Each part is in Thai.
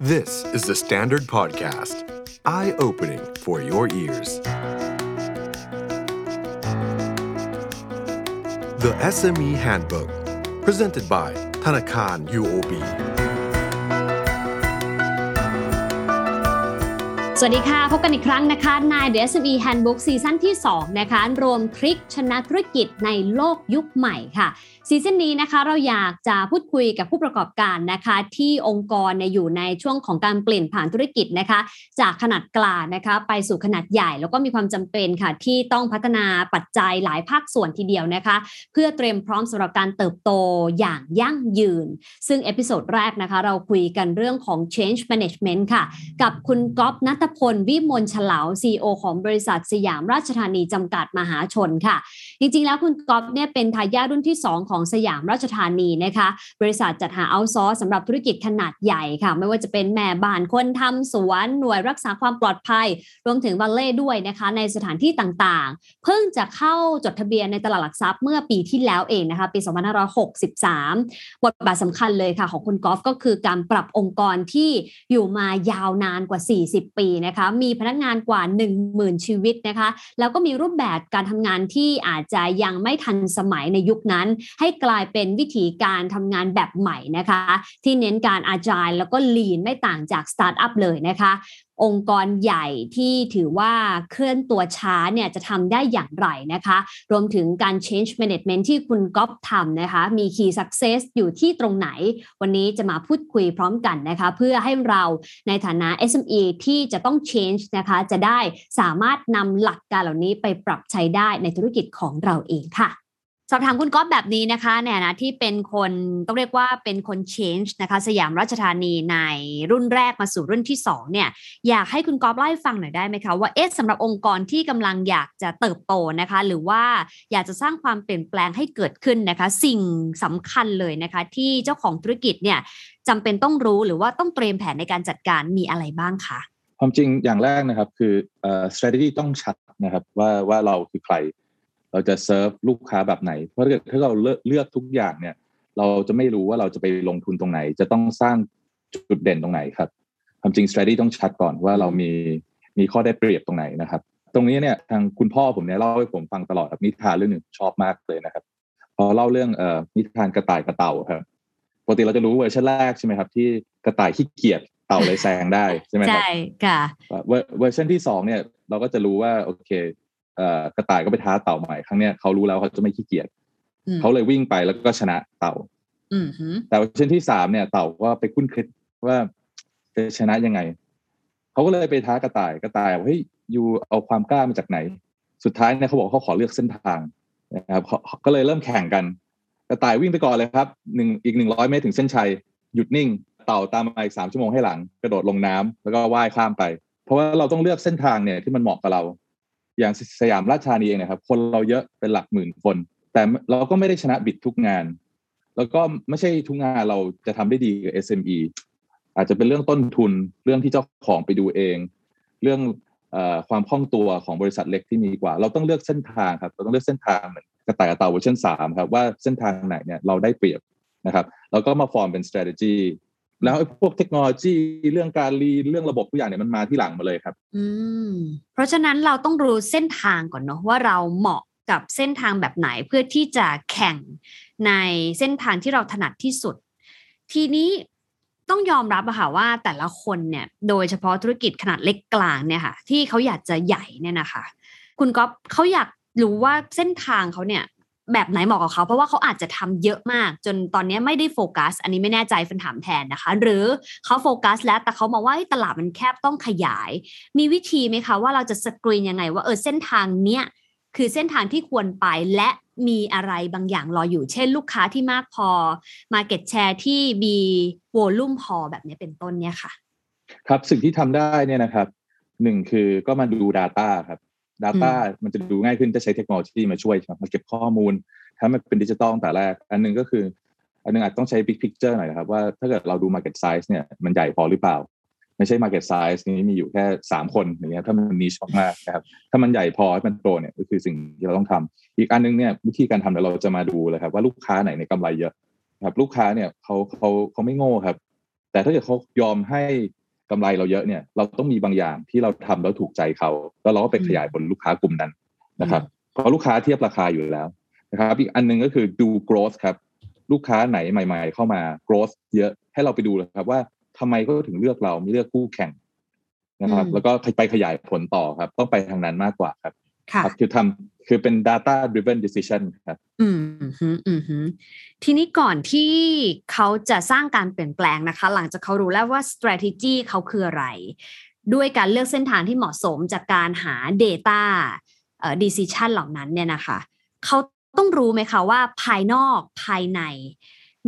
This is the Standard Podcast. Eye opening for your ears. The SME Handbook. Presented by Thanakan UOB. สวัสดีค่ะ พบกันอีกครั้งนะคะใน The SME Handbook ซีซั่นที่ 2 นะคะ รวมทริคชนะธุรกิจในโลกยุคใหม่ค่ะ ซีซั่นนี้นะคะเราอยากจะพูดคุยกับผู้ประกอบการนะคะ ที่องค์กรเนี่ยอยู่ในช่วงของการเปลี่ยนผ่านธุรกิจนะคะ จากขนาดกลางนะคะ ไปสู่ขนาดใหญ่แล้วก็มีความจำเป็นค่ะ ที่ต้องพัฒนาปัจจัยหลายภาคส่วนทีเดียวนะคะ เพื่อเตรียมพร้อมสำหรับการเติบโตอย่างยั่งยืน ซึ่ง episode แรกนะคะ เราคุยกันเรื่องของ change management ค่ะ กับคุณก๊อฟณัฐพลวิมลเฉลา CEO ของบริษัทสยามราชธานีจำกัดมหาชนค่ะ จริงๆแล้วคุณก๊อฟเนี่ยเป็นทายาทรุ่นที่ 2 ของสยามราชธานีนะคะ บริษัทจัดหา outsource สำหรับธุรกิจขนาดใหญ่ค่ะ ไม่ว่าจะเป็นแม่บ้านคนทำสวน หน่วยรักษาความปลอดภัย รวมถึงวัลเล่ด้วยนะคะ ในสถานที่ต่างๆ เพิ่งจะเข้าจดทะเบียนในตลาดหลักทรัพย์เมื่อปีที่แล้วเองนะคะ ปี 2563 บทบาทสำคัญเลยค่ะ ของคุณกอล์ฟก็คือการปรับองค์กรที่อยู่มายาวนานกว่า 40 ปีนะคะ มีพนักงานกว่า 10,000 ชีวิตนะคะ แล้วก็มีรูปแบบการทำงานที่อาจจะยังไม่ทันสมัยในยุคนั้น ใให้กลายเป็นวิธีการทำงานแบบใหม่นะคะ ที่เน้นการอาจายแล้วก็ลีนไม่ต่างจากสตาร์ทอัพเลยนะคะองค์กรใหญ่ที่ถือว่าเคลื่อนตัวช้าเนี่ยจะทำได้อย่างไรนะคะ รวมถึงการ change management ที่คุณก๊อฟทำนะคะ มี key success อยู่ที่ตรงไหน วันนี้จะมาพูดคุยพร้อมกันนะคะ เพื่อให้เราในฐานะ SME ที่จะต้อง change นะคะ จะได้สามารถนำหลักการเหล่านี้ไปปรับใช้ได้ในธุรกิจของเราเองค่ะ สอบถามคุณก๊อฟแบบนี้นะคะในฐานะที่เป็นคนต้องเรียกว่าเป็นคน change นะคะ สยามราชธานีในรุ่นแรกมาสู่รุ่นที่สองเนี่ยอยากให้คุณก๊อฟเล่าให้ฟังหน่อยได้ไหมคะว่าเอ๊ะสำหรับองค์กรที่กำลังอยากจะเติบโตนะคะ หรือว่าอยากจะสร้างความเปลี่ยนแปลงให้เกิดขึ้นนะคะ สิ่งสำคัญเลยนะคะ ที่เจ้าของธุรกิจเนี่ยจำเป็นต้องรู้หรือว่าต้องเตรียมแผนในการจัดการมีอะไรบ้างคะความจริงอย่างแรกนะครับคืออ strategy ต้องชัดนะครับว่าว่าเราคือใคร เราจะเซิร์ฟลูกค้าแบบไหน เพราะถ้าเกิดถ้าเราเลือกเลือกทุกอย่างเนี่ย เราจะไม่รู้ว่าเราจะไปลงทุนตรงไหน จะต้องสร้างจุดเด่นตรงไหนครับความจริง strategy ต้องชัดก่อนว่าเรามีมีข้อได้เปรียบตรงไหนนะครับ ตรงนี้เนี่ยทางคุณพ่อผมเนี่ยเล่าให้ผมฟังตลอดครับนิทานเรื่องหนึ่งชอบมากเลยนะครับ พ่อเล่าเรื่องเอ่อนิทานกระต่ายกับเต่าครับปกติเราจะรู้เวอร์ชันแรกใช่ไหมครับ ที่กระต่ายขี้เกียจเต่าเลยแซงได้ใช่ไหมครับใช่ค่ะเวอร์เวอร์ชันที่สองเนี่ยเราก็จะรู้ว่าโอเคเอ่อ กระต่ายก็ไปท้าเต่าใหม่ครั้งเนี้ยเขารู้แล้วเขาจะไม่ขี้เกียจอืมเขาเลยวิ่งไปแล้วก็ชนะเต่าอืมหืมแต่เวอร์ชันที่สามเนี่ย เต่าก็ไปคุ้นคิดว่าจะชนะยังไงเขาก็เลยไปท้ากระต่ายกระต่ายบอกเฮ้ยยูเอาความกล้ามาจากไหน สุดท้ายเนี่ยเขาบอกเขาขอเลือกเส้นทางนะครับเขาเขาก็เลยเริ่มแข่งกัน กระต่ายวิ่งไปก่อนเลยครับหนึ่งอีกหนึ่งร้อยเมตรถึงเส้นชัยหยุดนิ่ง เต่าตามมาอีกสามชั่วโมงให้หลัง กระโดดลงน้ำแล้วก็ว่ายข้ามไป เพราะว่าเราต้องเลือกเส้นทางเนี่ยที่มันเหมาะกับเรา อย่างสยามราชธานีเองนะครับ คนเราเยอะเป็นหลักหมื่นคน แต่เราก็ไม่ได้ชนะบิดทุกงาน แล้วก็ไม่ใช่ทุกงานเราจะทำได้ดีกับ SME อาจจะเป็นเรื่องต้นทุนเรื่องที่เจ้าของไปดูเอง เรื่องอความคล่องตัวของบริษัทเล็กที่มีกว่า เราต้องเลือกเส้นทางครับ เราต้องเลือกเส้นทางเหมือนกระต่ายกระเต่าเวอร์ชันสามครับว่าเส้นทางไหนเนี่ยเราได้เปรียบนะครับ แล้วก็มาฟอร์มเป็น strategy แล้วไอ้พวกเทคโนโลยีเรื่องการรีเรื่องระบบทุกอย่างเนี่ยมันมาที่หลังมาเลยครับ อืม เพราะฉะนั้นเราต้องรู้เส้นทางก่อนเนาะว่าเราเหมาะกับเส้นทางแบบไหนเพื่อที่จะแข่งในเส้นทางที่เราถนัดที่สุด ทีนี้ต้องยอมรับอะค่ะว่าแต่ละคนเนี่ยโดยเฉพาะธุรกิจขนาดเล็กกลางเนี่ยค่ะ ที่เขาอยากจะใหญ่เนี่ยนะคะ คุณก๊อฟเขาอยากรู้ว่าเส้นทางเขาเนี่ย แบบไหนเหมาะกับเขา เพราะว่าเขาอาจจะทำเยอะมาก จนตอนนี้ไม่ได้โฟกัส อันนี้ไม่แน่ใจฟันถามแทนนะคะ หรือเขาโฟกัสแล้วแต่เขามองว่าตลาดมันแคบต้องขยาย มีวิธีไหมคะว่าเราจะสกรีนยังไง ว่าเออเส้นทางเนี้ยคือเส้นทางที่ควรไปและมีอะไรบางอย่างรออยู่ เช่น ลูกค้าที่มากพอ Market Share ที่มีโวลุ่มพอแบบนี้เป็นต้นเนี่ยค่ะ ครับสิ่งที่ทำได้เนี่ยนะครับหนึ่งคือก็มาดู Data ครับ Data มันจะดูง่ายขึ้นจะใช้เทคโนโลยีมาช่วยครับมาเก็บข้อมูล ถ้ามันเป็นดิจิตอลตั้งแต่แรก อันหนึงก็คือ อันหนึงอาจต้องใช้ big picture หน่อยนะครับว่าถ้าเกิดเราดู market size เนี่ยมันใหญ่พอหรือเปล่า ไม่ใช่ market size นี้มีอยู่แค่สามคนอย่างเงี้ยถ้ามันนิชมากๆนะครับถ้ามันใหญ่พอให้มันโตเนี่ยก็คือสิ่งที่เราต้องทำอีกอันหนึงเนี่ยวิธีการทำเดี๋ยวเราจะมาดูเลยครับว่าลูกค้าไหนในยกำไรเยอะนะครับลูกค้าเนี่ยเขาเขาเขาไม่โง่ครับ แต่ถ้าเกิดเขายอมให้ กำไรเราเยอะเนี่ยเราต้องมีบางอย่างที่เราทำแล้วถูกใจเขาแล้วเราก็ไปขยายผลลูกค้ากลุ่มนั้นนะครับเพราะลูกค้าเทียบราคาอยู่แล้วนะครับอีกอันนึงก็คือดู growth ครับลูกค้าไหนใหม่ ๆ เข้ามา growth เยอะให้เราไปดูเลยครับว่าทำไมก็ถึงเลือกเราไม่เลือกคู่แข่งนะครับ แล้วก็ไปขยายผลต่อครับ ต้องไปทางนั้นมากกว่าครับค่ะครับคือทำ คือเป็น data driven decision ครับ อืมฮึอืมฮึทีนี้ก่อนที่เขาจะสร้างการเปลี่ยนแปลงนะคะ หลังจากเขารู้แล้วว่า strategy เขาคืออะไร ด้วยการเลือกเส้นทางที่เหมาะสมจากการหา data เอ่อ decision เหล่านั้นเนี่ยนะคะ เขาต้องรู้ไหมคะว่าภายนอกภายใน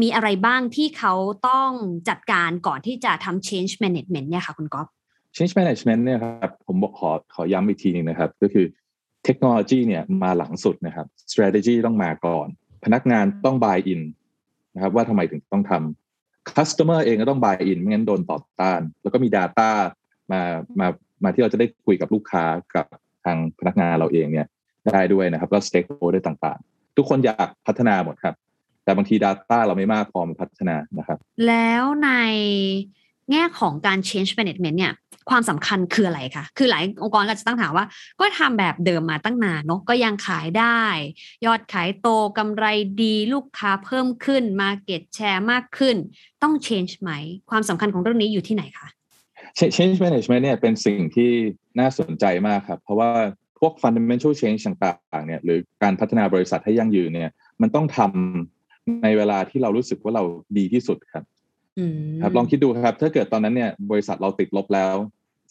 มีอะไรบ้างที่เขาต้องจัดการก่อนที่จะทำ change management เนี่ยค่ะคุณก๊อฟ change management เนี่ยครับผมบอกขอขอย้ำอีกทีหนึ่งนะครับ ก็คือ เทคโนโลยีเนี่ยมาหลังสุดนะครับ strategy ต้องมาก่อน พนักงานต้อง buy in นะครับว่าทำไมถึงต้องทำ customer เองก็ต้อง buy in ไม่งั้นโดนต่อต้าน แล้วก็มี data มามามาที่เราจะได้คุยกับลูกค้ากับทางพนักงานเราเองเนี่ยได้ด้วยนะครับแล้ว stakeholder ต่างๆ ทุกคนอยากพัฒนาหมดครับ แต่บางที data เราไม่มากพอมาพัฒนานะครับ แล้วใน แง่ของการ change management เนี่ยความสำคัญคืออะไรคะ คือหลายองค์กรก็จะตั้งถามว่า ก็ทำแบบเดิมมาตั้งนานเนาะ ก็ยังขายได้ ยอดขายโตกำไรดีลูกค้าเพิ่มขึ้น market share มากขึ้น ต้อง change ไหม ความสำคัญของเรื่องนี้อยู่ที่ไหนคะ change management เนี่ยเป็นสิ่งที่น่าสนใจมากครับ เพราะว่าพวก fundamental change ต่างๆเนี่ยหรือการพัฒนาบริษัทให้ยั่งยืนเนี่ยมันต้องทำในเวลาที่เรารู้สึกว่าเราดีที่สุดครับ ครับลองคิดดูครับ ถ้าเกิดตอนนั้นเนี่ย บริษัทเราติดลบแล้ว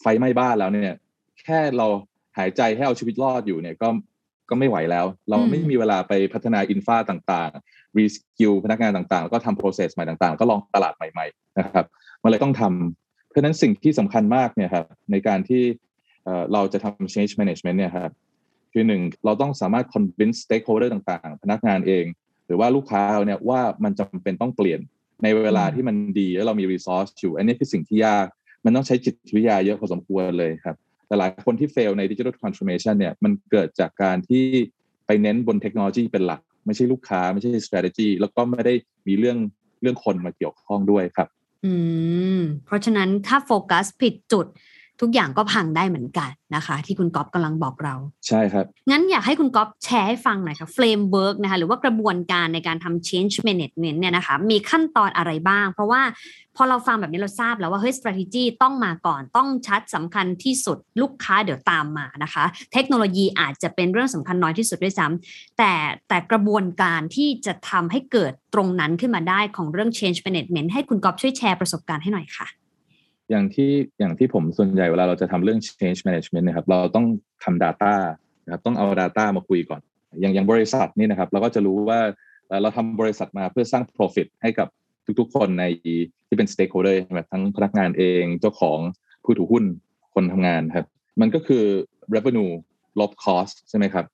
ไฟไหม้บ้านแล้วเนี่ย แค่เราหายใจให้เอาชีวิตรอดอยู่เนี่ยก็ก็ไม่ไหวแล้ว เราไม่มีเวลาไปพัฒนา infra ต่างๆ reskill พนักงานต่างๆ แล้วก็ทำ process ใหม่ต่างๆ ก็ลองตลาดใหม่ ๆ นะครับมันเลยต้องทำเพราะฉะนั้นสิ่งที่สำคัญมากเนี่ยครับในการที่เราจะทำ change management เนี่ยครับคือหนึ่งเราต้องสามารถ convince stakeholder ต่างๆ พนักงานเอง หรือว่าลูกค้าเนี่ยว่ามันจำเป็นต้องเปลี่ยน ในเวลาที่มันดีแล้วเรามี resource อยู่ อันนี้คือสิ่งที่ยาก มันต้องใช้จิตวิทยาเยอะพอสมควรเลยครับ แต่หลายคนที่ fail ใน digital transformation เนี่ยมันเกิดจากการที่ไปเน้นบนเทคโนโลยีเป็นหลัก ไม่ใช่ลูกค้า ไม่ใช่ strategy แล้วก็ไม่ได้มีเรื่องเรื่องคนมาเกี่ยวข้องด้วยครับ อืม เพราะฉะนั้นถ้าโฟกัสผิดจุด ทุกอย่างก็พังได้เหมือนกันนะคะ ที่คุณก๊อฟกำลังบอกเรา ใช่ครับ งั้นอยากให้คุณก๊อฟแชร์ให้ฟังหน่อยค่ะ framework นะคะหรือว่ากระบวนการในการทำ change management เนี่ยนะคะมีขั้นตอนอะไรบ้าง เพราะว่าพอเราฟังแบบนี้เราทราบแล้วว่าเฮ้ย strategy ต้องมาก่อนต้องชัดสำคัญที่สุดลูกค้าเดี๋ยวตามมานะคะ เทคโนโลยีอาจจะเป็นเรื่องสำคัญน้อยที่สุดด้วยซ้ำแต่แต่กระบวนการที่จะทำให้เกิดตรงนั้นขึ้นมาได้ของเรื่อง change management ให้คุณก๊อฟช่วยแชร์ประสบการณ์ให้หน่อยค่ะ อย่างที่อย่างที่ผมส่วนใหญ่เวลาเราจะทำเรื่อง change management นะครับเราต้องทำ data นะครับต้องเอา data มาคุยก่อน อย่างอย่างบริษัทนี่นะครับ เราก็จะรู้ว่าเราทำบริษัทมาเพื่อสร้าง profit ให้กับทุกๆ คนในที่เป็น stakeholder แบบทั้งพนักงานเองเจ้าของผู้ถือหุ้นคนทำงานครับ มันก็คือ revenue ลบ cost ใช่ไหมครับ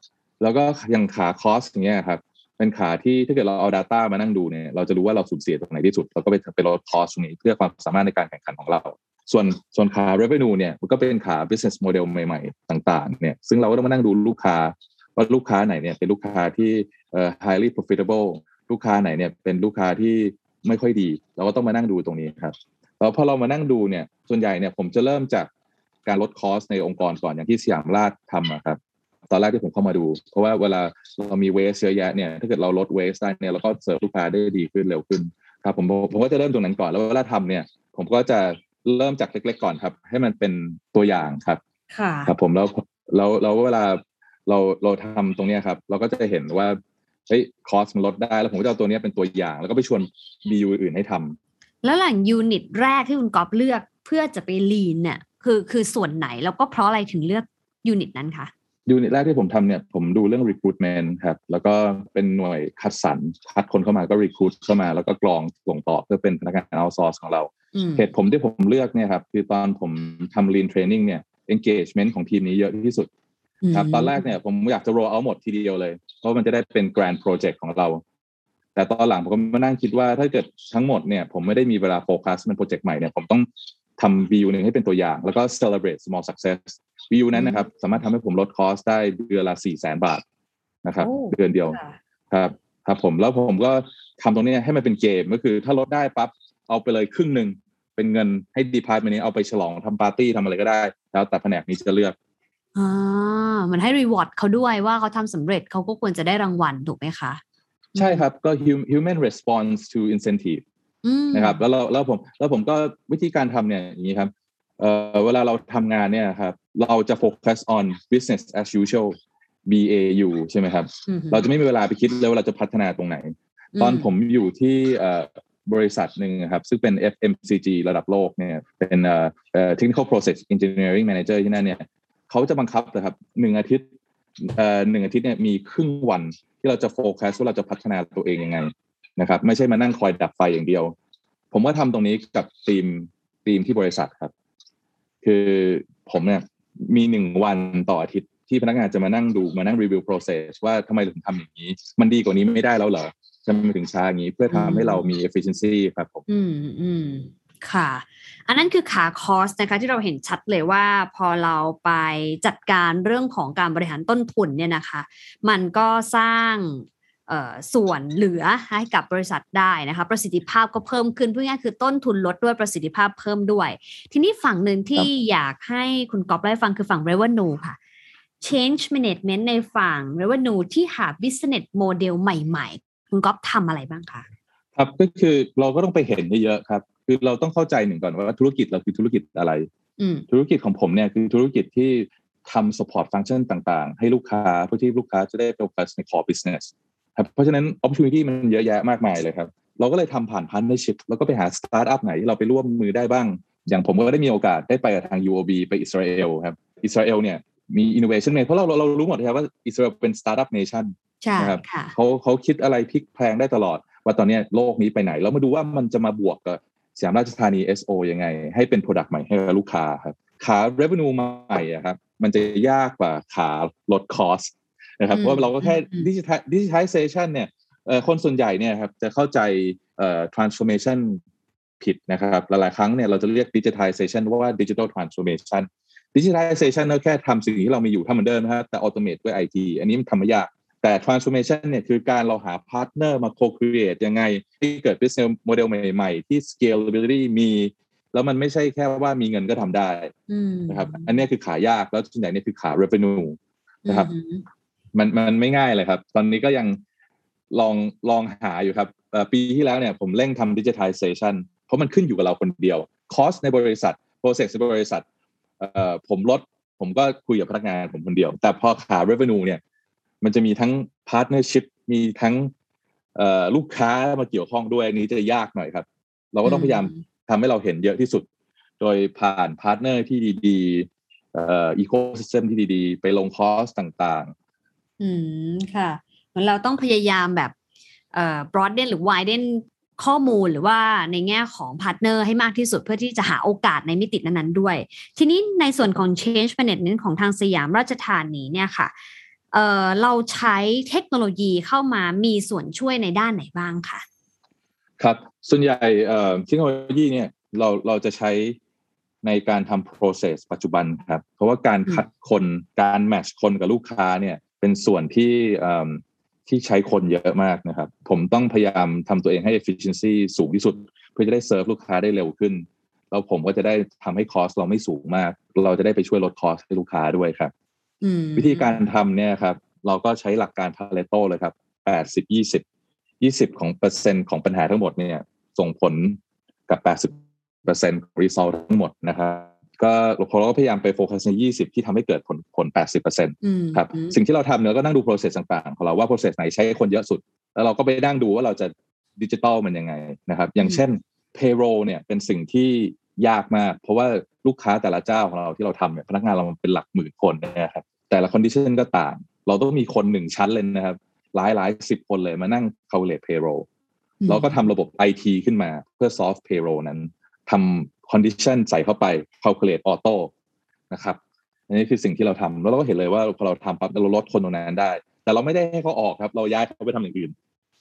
แล้วก็อย่างขา cost อย่างเงี้ยครับ เป็นขาที่ถ้าเกิดเราเอา Data มานั่งดูเนี่ยเราจะรู้ว่าเราสูญเสียตรงไหนที่สุดเราก็ไปไปลด cost ตรงนี้เพื่อความสามารถในการแข่งขันของเรา ส่วนส่วนขา revenue เนี่ยมันก็เป็นขา business model ใหม่ ๆ ต่างๆเนี่ยซึ่งเราก็ต้องมานั่งดูลูกค้าว่าลูกค้าไหนเนี่ยเป็นลูกค้าที่เอ่อ highly profitable ลูกค้าไหนเนี่ยเป็นลูกค้าที่ไม่ค่อยดี เราก็ต้องมานั่งดูตรงนี้ครับแล้วพอเรามานั่งดูเนี่ยส่วนใหญ่เนี่ยผมจะเริ่มจากการลด cost ในองค์กรก่อนอย่างที่สยามราชทำอะครับ ตอนแรกที่ผมเข้ามาดู เพราะว่าเวลาเรามี waste เยอะแยะเนี่ยถ้าเกิดเราลด waste ได้เนี่ยเราก็เสิร์ฟลูกค้าได้ดีขึ้นเร็วขึ้นครับผมผมก็จะเริ่มตรงนั้นก่อนแล้วเวลาทำเนี่ยผมก็จะเริ่มจากเล็ก ๆ ก่อนครับ ให้มันเป็นตัวอย่างครับค่ะครับผมแล้วแล้วแล้วเวลาเราเราทำตรงเนี้ยครับ เราก็จะเห็นว่าเฮ้ย cost มันลดได้แล้วผมก็จะเอาตัวเนี้ยเป็นตัวอย่าง แล้วก็ไปชวน BU อื่นให้ทำแล้วหลัง unit แรกที่คุณก๊อฟเลือกเพื่อจะไป lean เนี่ยคือคือส่วนไหนแล้วก็เพราะอะไรถึงเลือก unit นั้นคะ unit แรกที่ผมทำเนี่ยผมดูเรื่อง recruitment ครับ แล้วก็เป็นหน่วยคัดสรรคัดคนเข้ามาก็ recruit เข้ามา แล้วก็กรองส่งต่อเพื่อเป็นพนักงาน outsource ของเราอืมเหตุผมที่ผมเลือกเนี่ยครับคือตอนผมทำ lean training เนี่ย engagement ของทีมนี้เยอะที่สุดครับตอนแรกเนี่ยผมอยากจะ roll out หมดทีเดียวเลย เพราะมันจะได้เป็น grand project ของเรา แต่ตอนหลังผมก็มานั่งคิดว่าถ้าเกิดทั้งหมดเนี่ยผมไม่ได้มีเวลาโฟกัสเป็นโปรเจกต์ใหม่เนี่ยผมต้องทำ view หนึ่งให้เป็นตัวอย่าง แล้วก็ celebrate small success view นั้นนะครับ สามารถทำให้ผมลดคอสได้เดือนละสี่แสนบาทนะครับโอ้เดือนเดียวค่ะครับ ครับผมแล้วผมก็ทำตรงนี้ให้มันเป็นเกมก็คือ ถ้าลดได้ปั๊บเอาไปเลยครึ่งหนึ่งเป็นเงินให้ department นี้เอาไปฉลองทำปาร์ตี้ทำอะไรก็ได้ แล้วแต่แผนกนี้จะเลือกอ่าเหมือนให้ reward เขาด้วยว่าเขาทำสำเร็จเขาก็ควรจะได้รางวัลถูกไหมคะ ใช่ครับก็ hum- human response to incentive อืมนะครับแล้วเราแล้วผมแล้วผมก็วิธีการทำเนี่ยอย่างนี้ครับเอ่อเวลาเราทำงานเนี่ยครับ เราจะโฟกัส on business as usual BAU ใช่ไหมครับอืมเราจะไม่มีเวลาไปคิดเลยว่าเราจะพัฒนาตรงไหน ตอนผมอยู่ที่เอ่อบริษัทหนึ่งนะครับ ซึ่งเป็น FMCG ระดับโลกเนี่ยเป็นเอ่อเอ่อ technical process engineering manager ที่นั่นเนี่ยเขาจะบังคับนะครับหนึ่งอาทิตย์เอ่อหนึ่งอาทิตย์เนี่ยมีครึ่งวันที่เราจะโฟกัสว่าเราจะพัฒนาตัวเองยังไงนะครับ ไม่ใช่มานั่งคอยดับไฟอย่างเดียว ผมก็ทำตรงนี้กับทีมทีมที่บริษัทครับ คือผมเนี่ย มีหนึ่งวันต่ออาทิตย์ที่พนักงานจะมานั่งดูมานั่งรีวิว process ว่าทำไมถึงทำอย่างนี้ มันดีกว่านี้ไม่ได้แล้วเหรอจะมาถึงช้าอย่างนี้เพื่อทำให้เรามี efficiency ครับผมอืมอืมค่ะ อันนั้นคือขาคอสนะคะที่เราเห็นชัดเลยว่าพอเราไปจัดการเรื่องของการบริหารต้นทุนเนี่ยนะคะ มันก็สร้าง ส่วนเหลือให้กับบริษัทได้นะคะประสิทธิภาพก็เพิ่มขึ้นพูดง่ายๆคือต้นทุนลดด้วยประสิทธิภาพเพิ่มด้วย ทีนี้ฝั่งหนึ่งที่อยากให้คุณก๊อฟได้ฟังคือฝั่ง revenue ค่ะ change management ในฝั่ง revenue ที่หา business model ใหม่ๆ คุณก๊อฟทำอะไรบ้างคะครับก็คือเราก็ต้องไปเห็นเยอะๆครับ คือเราต้องเข้าใจหนึ่งก่อนว่าธุรกิจเราคือธุรกิจอะไรอืมธุรกิจของผมเนี่ยคือธุรกิจที่ทำ support function ต่างๆ ให้ลูกค้าเพื่อที่ลูกค้าจะได้โฟกัสใน core business ครับเพราะฉะนั้น opportunity มันเยอะแยะมากมายเลยครับ เราก็เลยทำผ่าน partnership แล้วก็ไปหา startup ไหนที่เราไปร่วมมือได้บ้าง อย่างผมก็ได้มีโอกาสได้ไปกับทาง UOB ไปอิสราเอลครับอิสราเอลเนี่ยมี innovation เนี่ยเพราะเราเราเรารู้หมดนะครับว่าอิสราเอลเป็น startup nation ใช่นะครับค่ะเขาเขาคิดอะไรพลิกแพลงได้ตลอด ว่าตอนเนี้ยโลกนี้ไปไหน แล้วมาดูว่ามันจะมาบวกกับสยามราชธานี SO ยังไง ให้เป็น Product ใหม่ให้กับลูกค้าครับขา revenue ใหม่อะครับมันจะยากกว่าขาลด cost นะครับอืมเพราะว่าเราก็แค่อืม digital digitization เนี่ยเอ่อคนส่วนใหญ่เนี่ยครับจะเข้าใจเอ่อ transformation ผิดนะครับหลายๆครั้งเนี่ยเราจะเรียก digitization ว่า digital transformation digitization ก็แค่ทำสิ่งที่เรามีอยู่ทำเหมือนเดิมนะครับแต่ automate ด้วย IT อันนี้มันทำไม่ยากแต่ transformation เนี่ยคือการเราหา partner มา co-create ยังไงให้เกิด business model ใหม่ ๆ ที่ scalability มี แล้วมันไม่ใช่แค่ว่ามีเงินก็ทำได้อืมนะครับ อันเนี้ยคือขายากแล้วส่วนใหญ่เนี่ยคือขา revenue นะครับอื มมันมันไม่ง่ายเลยครับ ตอนนี้ก็ยังลองลองหาอยู่ครับเอ่อปีที่แล้วเนี่ยผมเร่งทำ digitization เพราะมันขึ้นอยู่กับเราคนเดียว cost ในบริษัท process ในบริษัทเอ่อผมลดผมก็คุยกับพนักงานผมคนเดียว แต่พอขา revenue เนี่ย มันจะมีทั้ง partnership มีทั้งเอ่อลูกค้ามาเกี่ยวข้องด้วยอันนี้จะยากหน่อยครับ เราก็ต้องพยายามทำให้เราเห็นเยอะที่สุด โดยผ่าน partner ที่ดีๆเอ่อ ecosystem ที่ดีๆ ไปลงคอร์สต่าง อืมค่ะ เหมือนเราต้องพยายามแบบเอ่อ broaden หรือ widen ข้อมูลหรือว่าในแง่ของ partner ให้มากที่สุดเพื่อที่จะหาโอกาสในมิตินั้นๆด้วย ทีนี้ในส่วนของ change management ของทางสยามราชธานีเนี่ยค่ะเอ่อเราใช้เทคโนโลยีเข้ามามีส่วนช่วยในด้านไหนบ้างคะครับ ส่วนใหญ่เอ่อเทคโนโลยีเนี่ยเราเราจะใช้ในการทำ process ปัจจุบันครับ เพราะว่าการคัดคนการ match คนกับลูกค้าเนี่ย เป็นส่วนที่เอิ่มที่ใช้คนเยอะมากนะครับ ผมต้องพยายามทำตัวเองให้ efficiency สูงที่สุด เพื่อจะได้เซิร์ฟลูกค้าได้เร็วขึ้น แล้วผมก็จะได้ทำให้คอสเราไม่สูงมาก เราจะได้ไปช่วยลด cost ให้ลูกค้าด้วยครับอืมวิธีการทำเนี่ยครับ เราก็ใช้หลักการ Pareto เลยครับแปดสิบยี่สิบยี่สิบของเปอร์เซ็นต์ของปัญหาทั้งหมดเนี่ย ส่งผลกับแปดสิบเปอร์เซ็นต์ result ทั้งหมดนะครับ ก็เราก็พยายามไปโฟกัสในยี่สิบที่ทำให้เกิดผลผลแปดสิบเปอร์เซ็นต์อืมครับอืมสิ่งที่เราทำเนี่ยก็นั่งดู process ต่างๆ ของเราว่า process ไหนใช้คนเยอะสุด แล้วเราก็ไปนั่งดูว่าเราจะ digitalize มันยังไงนะครับ อย่างเช่น payroll เนี่ยเป็นสิ่งที่ยากมาก เพราะว่าลูกค้าแต่ละเจ้าของเราที่เราทำเนี่ยพนักงานเรามันเป็นหลักหมื่นคนนะครับแต่ละ condition ก็ต่าง เราต้องมีคนหนึ่งชั้นเลยนะครับ หลายหลายสิบคนเลยมานั่ง calculate payroll เราก็ทำระบบ IT ขึ้นมาเพื่อ solve payroll นั้นทำ condition ใส่เข้าไป calculate auto นะครับอันนี้คือสิ่งที่เราทำแล้วเราก็เห็นเลยว่าพอเราทำปั๊บเราลดคนตรงนั้นได้ แต่เราไม่ได้ให้เขาออกครับ เราย้ายเขาไปทำอย่างอื่น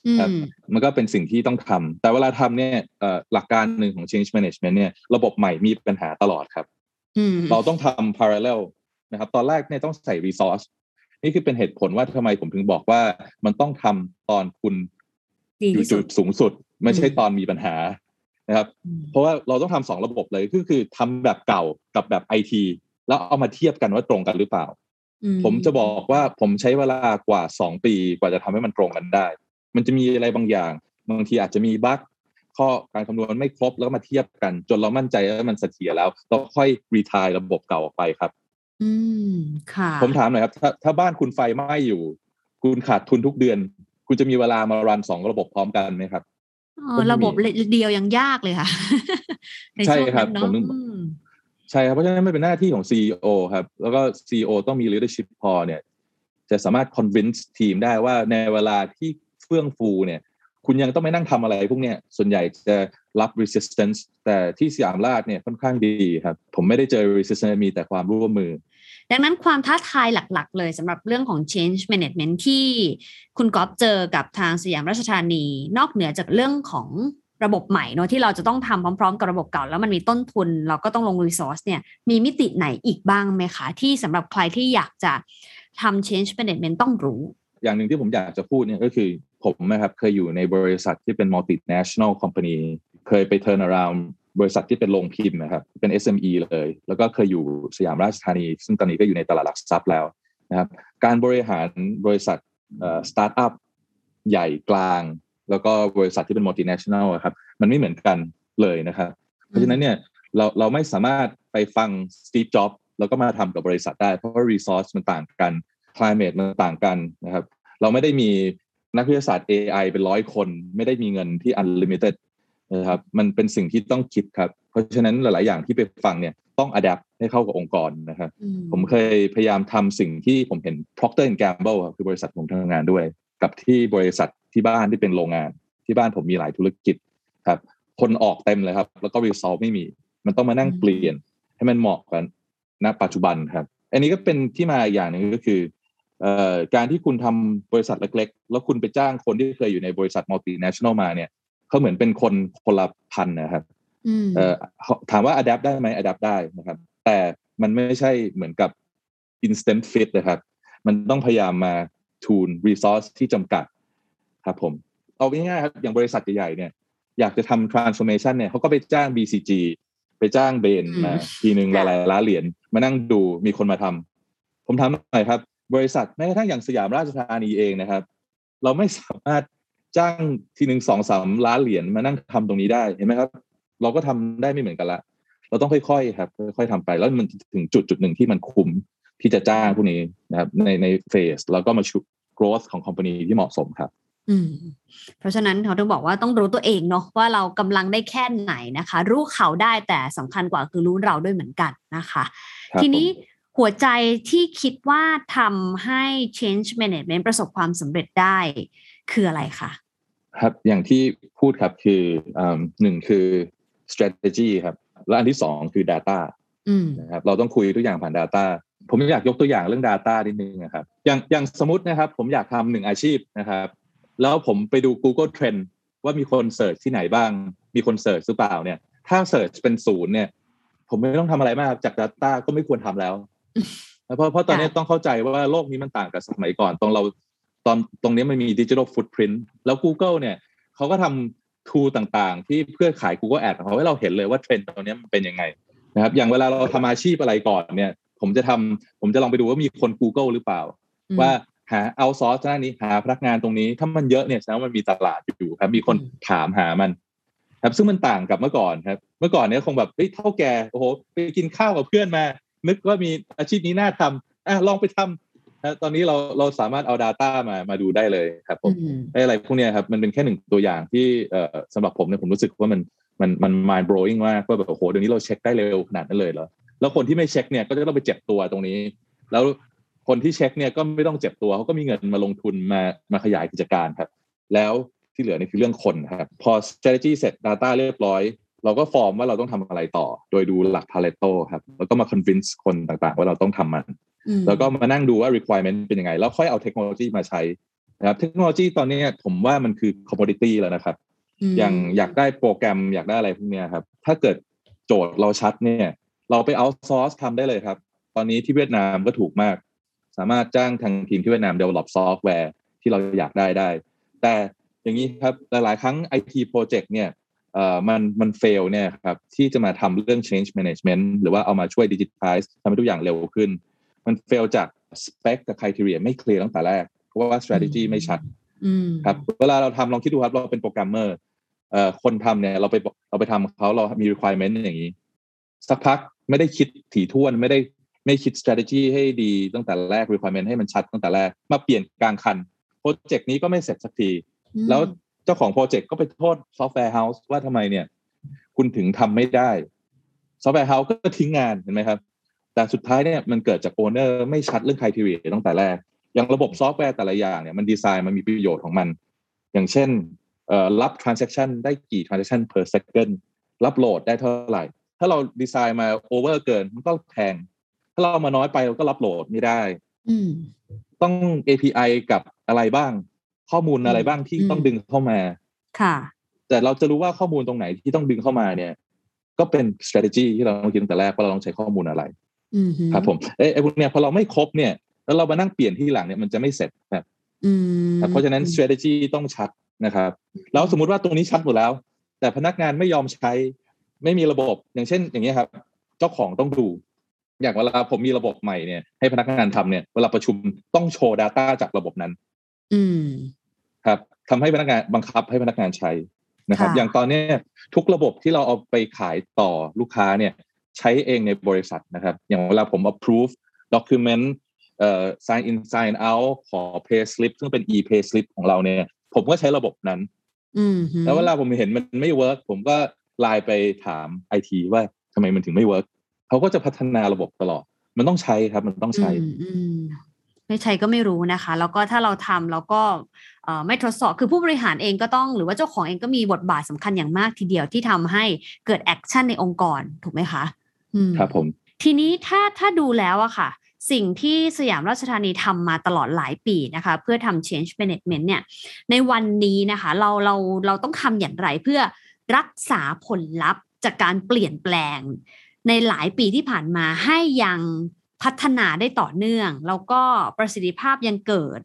อืมครับมันก็เป็นสิ่งที่ต้องทำแต่เวลาทำเนี่ยเอ่อหลักการหนึ่งของ change management เนี่ยระบบใหม่มีปัญหาตลอดครับอืมเราต้องทำ parallel นะครับ ตอนแรกเนี่ยต้องใส่ resource นี่คือเป็นเหตุผลว่าทำไมผมถึงบอกว่ามันต้องทำตอนคุณดีอยู่ที่สุจุดดสูงสุด ไม่ใช่อืมตอนมีปัญหา นะครับ เพราะว่าเราต้องทำสองระบบเลยก็คือทำแบบเก่ากับแบบไอทีแล้วเอามาเทียบกันว่าตรงกันหรือเปล่า ผมจะบอกว่าผมใช้เวลากว่าสองปีกว่าจะทำให้มันตรงกันได้ มันจะมีอะไรบางอย่าง บางทีอาจจะมีบั๊กข้อการคำนวณไม่ครบแล้วมาเทียบกัน จนเรามั่นใจว่ามันเสถียรแล้ว เราค่อยรีทายระบบเก่าออกไปครับ อืมค่ะ ผมถามหน่อยครับถ้าถ้าบ้านคุณไฟไหม้อยู่ คุณขาดทุนทุกเดือน คุณจะมีเวลามารันสองระบบพร้อมกันไหมครับอ๋อ ระบบเดียวยังยากเลยค่ะใช่ครับนผมนึกอืมใช่ครับเพราะฉะนั้นมันเป็นหน้าที่ของ CEO ครับ แล้วก็ CEO ต้องมี leadership พอเนี่ย จะสามารถ convince ทีมได้ว่าในเวลาที่เฟื่องฟูเนี่ย คุณยังต้องไม่นั่งทำอะไรพวกเนี้ยส่วนใหญ่จะรับ resistance แต่ที่สยามราชเนี่ยค่อนข้างดีครับ ผมไม่ได้เจอ resistance มีแต่ความร่วมมือ ดังนั้นความท้าทายหลักๆ เลยสำหรับเรื่องของ change management ที่คุณก๊อฟเจอกับทางสยามราชธานี นอกเหนือจากเรื่องของระบบใหม่เนอะที่เราจะต้องทำพร้อม ๆ กับระบบเก่า แล้วมันมีต้นทุน เราก็ต้องลง resource เนี่ยมีมิติไหนอีกบ้างไหมคะ ที่สำหรับใครที่อยากจะทำ change management ต้องรู้ อย่างหนึ่งที่ผมอยากจะพูดเนี่ยก็คือผมนะครับเคยอยู่ในบริษัทที่เป็น multinational company เคยไป turn around บริษัทที่เป็นโรงพิมพ์นะครับเป็น SME เลย แล้วก็เคยอยู่สยามราชธานี ซึ่งตอนนี้ก็อยู่ในตลาดหลักทรัพย์แล้วนะครับ การบริหารบริษัทสตาร์ทอัพใหญ่กลาง แล้วก็บริษัทที่เป็น multinational อะครับมันไม่เหมือนกันเลยนะครับ เพราะฉะนั้นเนี่ยเราเราไม่สามารถไปฟังสตีฟจ็อบแล้วก็มาทำกับบริษัทได้ เพราะว่า resource มันต่างกัน climate มันต่างกันนะครับ เราไม่ได้มีนักวิทยาศาสตร์ AI เป็นร้อยคน ไม่ได้มีเงินที่ unlimited นะครับมันเป็นสิ่งที่ต้องคิดครับ เพราะฉะนั้นหลาย ๆ อย่างที่ไปฟังเนี่ยต้อง adapt ให้เข้ากับองค์กรนะครับอืมผมเคยพยายามทำสิ่งที่ผมเห็น Procter Gamble ครับคือบริษัทผมทำงานด้วย กับที่บริษัทที่บ้านที่เป็นโรงงาน ที่บ้านผมมีหลายธุรกิจครับ คนออกเต็มเลยครับ แล้วก็ result ไม่มี มันต้องมานั่งเปลี่ยน ให้มันเหมาะกันณปัจจุบันครับ อันนี้ก็เป็นที่มาอย่างหนึ่งก็คือเอ่อการที่คุณทำบริษัทเล็ก ๆ แล้วคุณไปจ้างคนที่เคยอยู่ในบริษัท multinational มาเนี่ย เขาเหมือนเป็นคนคนละพันนะครับอืมเอ่อถามว่า adapt ได้ไหม adapt ได้นะครับ แต่มันไม่ใช่เหมือนกับ instant fit นะครับ มันต้องพยายามมา tune resource ที่จำกัดครับผม เอาง่ายๆครับ อย่างบริษัทใหญ่ๆเนี่ย อยากจะทำ transformation เนี่ยเขาก็ไปจ้าง BCG ไปจ้างเบนอืมมาทีหนึ่งหค่ะลายๆล้านเหรียญมานั่งดูมีคนมาทำผมถามหน่อยครับ บริษัทแม้กระทั่งอย่างสยามราชธานีเองนะครับ เราไม่สามารถ จ้างทีหนึ่งสองสามล้านเหรียญมานั่งทำตรงนี้ได้เห็นไหมครับ เราก็ทำได้ไม่เหมือนกันละ เราต้องค่อยๆครับ ค่อยๆทำไป แล้วมันถึงจุดจุดหนึ่งที่มันคุ้มที่จะจ้างพวกนี้นะครับ ในในเฟสแล้วก็มาชุ growth ของ company ที่เหมาะสมครับอืมเพราะฉะนั้นเขาต้องบอกว่าต้องรู้ตัวเองเนาะว่าเรากำลังได้แค่ไหนนะคะ รู้เขาได้แต่สำคัญกว่าคือรู้เราด้วยเหมือนกันนะคะครับทีนี้ผมหัวใจที่คิดว่าทำให้ change management ประสบความสำเร็จได้ คืออะไรคะครับอย่างที่พูดครับคืออืมหนึ่งคือ strategy ครับ และอันที่สองคือ data อืมนะครับเราต้องคุยทุกอย่างผ่าน Data ผมอยากยกตัวอย่างเรื่อง Data นิดนึงนะครับ อย่างอย่างสมมตินะครับ ผมอยากทำหนึ่งอาชีพนะครับ แล้วผมไปดู Google Trend ว่ามีคนเสิร์ชที่ไหนบ้าง มีคนเสิร์ชหรือเปล่าเนี่ย ถ้าเสิร์ชเป็นศูนย์เนี่ย ผมไม่ต้องทำอะไรมากจาก Data ก็ไม่ควรทำแล้วเพราะเพราะตอนนี้ค่ะต้องเข้าใจว่าโลกนี้มันต่างกับสมัยก่อนตรงเรา ตอนตรงนี้มันมีดิจิทัลฟุตพิ i นแล้ว Google เนี่ยเขาก็ทำทูต่างๆ ที่เพื่อขาย Google Ad ของเขาให้เราเห็นเลยว่าเทรนด์ตรงนี้มันเป็นยังไงนะครับอย่างเวลาเราทำอาชีพอะไรก่อนเนี่ย ผมจะทำผมจะลองไปดูว่ามีคน Google หรือเปล่าอืมว่าหาเอาซอร์สด้านนี้หาพนักงานตรงนี้ ถ้ามันเยอะเนี่ยแสดงว่ามันมีตลาดอยู่ครับ มีคนอืมถามหามัน ครับซึ่งมันต่างกับเมื่อก่อนครับ เมื่อก่อนเนี่ยคงแบบเฮ้ยเท่าแก่โอ้โหไปกินข้าวกับเพื่อนมา นึกว่ามีอาชีพนี้น่าทำอะลองไปทำนะ ตอนนี้เราเราสามารถเอา Data มามาดูได้เลยครับผมอืมไอ้อะไรพวกเนี้ยครับมันเป็นแค่หนึ่งตัวอย่างที่เอ่อสำหรับผมเนี่ยผมรู้สึกว่ามันมันมัน mind blowing มากว่าแบบโอ้โหเดี๋ยวนี้เราเช็คได้เร็วขนาดนั้นเลยเหรอแล้วคนที่ไม่เช็คเนี่ยก็จะต้องไปเจ็บตัวตรงนี้ แล้วคนที่เช็คเนี่ยก็ไม่ต้องเจ็บตัวเขาก็มีเงินมาลงทุนมามาขยายกิจการครับ แล้วที่เหลือนี่คือเรื่องคนครับพอ strategy เสร็จ data เรียบร้อย เราก็ฟอร์มว่าเราต้องทำอะไรต่อ โดยดูหลัก Pareto ครับแล้วก็มา convince คนต่างๆ ว่าเราต้องทำมันอืม แล้วก็มานั่งดูว่า requirement เป็นยังไง แล้วค่อยเอาเทคโนโลยีมาใช้นะครับเทคโนโลยีตอนนี้ผมว่ามันคือ commodity แล้วนะครับมอย่างอยากได้โปรแกรมอยากได้อะไรพวกเนี้ยครับ ถ้าเกิดโจทย์เราชัดเนี่ย เราไป outsource ทำได้เลยครับ ตอนนี้ที่เวียดนามก็ถูกมาก สามารถจ้างทางทีมที่เวียดนาม develop ซอฟต์แวร์ที่เราอยากได้ได้ แต่อย่างนี้ครับหลายๆ ครั้ง IT project เนี่ยเอ่อมันมันเฟลเนี่ยครับที่จะมาทำเรื่อง change management หรือว่าเอามาช่วย digitize ทำให้ทุกอย่างเร็วขึ้น มันเฟลจาก spec กับ criteria ไม่เคลียร์ตั้งแต่แรก เพราะว่า strategy ไม่ชัดอืมครับเวลาเราทำลองคิดดูครับเราเป็นโปรแกรมเมอร์เอ่อคนทำเนี่ยเราไปบอกเราไปทำเขาเรามี requirement อย่างนี้ สักพักไม่ได้คิดถี่ถ้วนไม่ได้ไม่คิด strategy ให้ดีตั้งแต่แรก requirement ให้มันชัดตั้งแต่แรก มาเปลี่ยนกลางคันโปรเจกต์นี้ก็ไม่เสร็จสักที แล้วเจ้าของโปรเจกต์ก็ไปโทษ software house ว่าทำไมเนี่ย คุณถึงทำไม่ได้ software house ก็ทิ้งงานเห็นไหมครับ แต่สุดท้ายเนี่ยมันเกิดจาก owner ไม่ชัดเรื่อง criteria ตั้งแต่แรก อย่างระบบซอฟต์แวร์แต่ละอย่างเนี่ยมันดีไซน์มันมีประโยชน์ของมัน อย่างเช่นเอ่อรับ transaction ได้กี่ transaction per second รับ load ได้เท่าไหร่ ถ้าเราดีไซน์มา over เกินมันก็แพง ถ้าเรามาน้อยไปเราก็รับโหลดไม่ได้อืมต้อง API กับอะไรบ้าง ข้อมูลอะไรบ้างที่อืมต้องดึงเข้ามา ค่ะ แต่เราจะรู้ว่าข้อมูลตรงไหนที่ต้องดึงเข้ามาเนี่ย ก็เป็น strategy ที่เราต้องคิดตั้งแต่แรกว่าเราต้องใช้ข้อมูลอะไรอืม ครับผมเอ้ไอ้พวกเนี้ยพอเราไม่ครบเนี่ยแล้วเรามานั่งเปลี่ยนที่หลังเนี่ยมันจะไม่เสร็จครับอืมครับเพราะฉะนั้น strategy ต้องชัดนะครับ แล้วสมมุติว่าตรงนี้ชัดหมดแล้ว แต่พนักงานไม่ยอมใช้ ไม่มีระบบอย่างเช่น อย่างเงี้ยครับ เจ้าของต้องดูอย่างเวลาผมมีระบบใหม่เนี่ยให้พนักงานทำเนี่ยเวลาประชุมต้องโชว์ Data จากระบบนั้น อืมครับทำให้พนักงานบังคับให้พนักงานใช้นะครับค่ะอย่างตอนเนี้ยทุกระบบที่เราเอาไปขายต่อลูกค้าเนี่ย ใช้เองในบริษัทนะครับ อย่างเวลาผม approve document เอ่อ sign in sign out ขอ pay slip ซึ่งเป็น e pay slip ของเราเนี่ย ผมก็ใช้ระบบนั้นอืมแล้วเวลาผมเห็นมันไม่ work ผมก็ไลน์ไปถามไอทีว่าทำไมมันถึงไม่ work เขาก็จะพัฒนาระบบตลอด มันต้องใช้ครับ มันต้องใช้อืมอืมไม่ใช่ก็ไม่รู้นะคะ แล้วก็ถ้าเราทำแล้วก็เอ่อไม่ทดสอบคือผู้บริหารเองก็ต้อง หรือว่าเจ้าของเองก็มีบทบาทสำคัญอย่างมากทีเดียวที่ทำให้เกิด action ในองค์กรถูกไหมคะอืม ครับผม ทีนี้ถ้าถ้าดูแล้วอะค่ะ สิ่งที่สยามราชธานีทำมาตลอดหลายปีนะคะ เพื่อทำ change management เนี่ย ในวันนี้นะคะ เราเราเราต้องทำอย่างไรเพื่อรักษาผลลัพธ์จากการเปลี่ยนแปลง ในหลายปีที่ผ่านมาให้ยังพัฒนาได้ต่อเนื่อง แล้วก็ประสิทธิภาพยังเกิด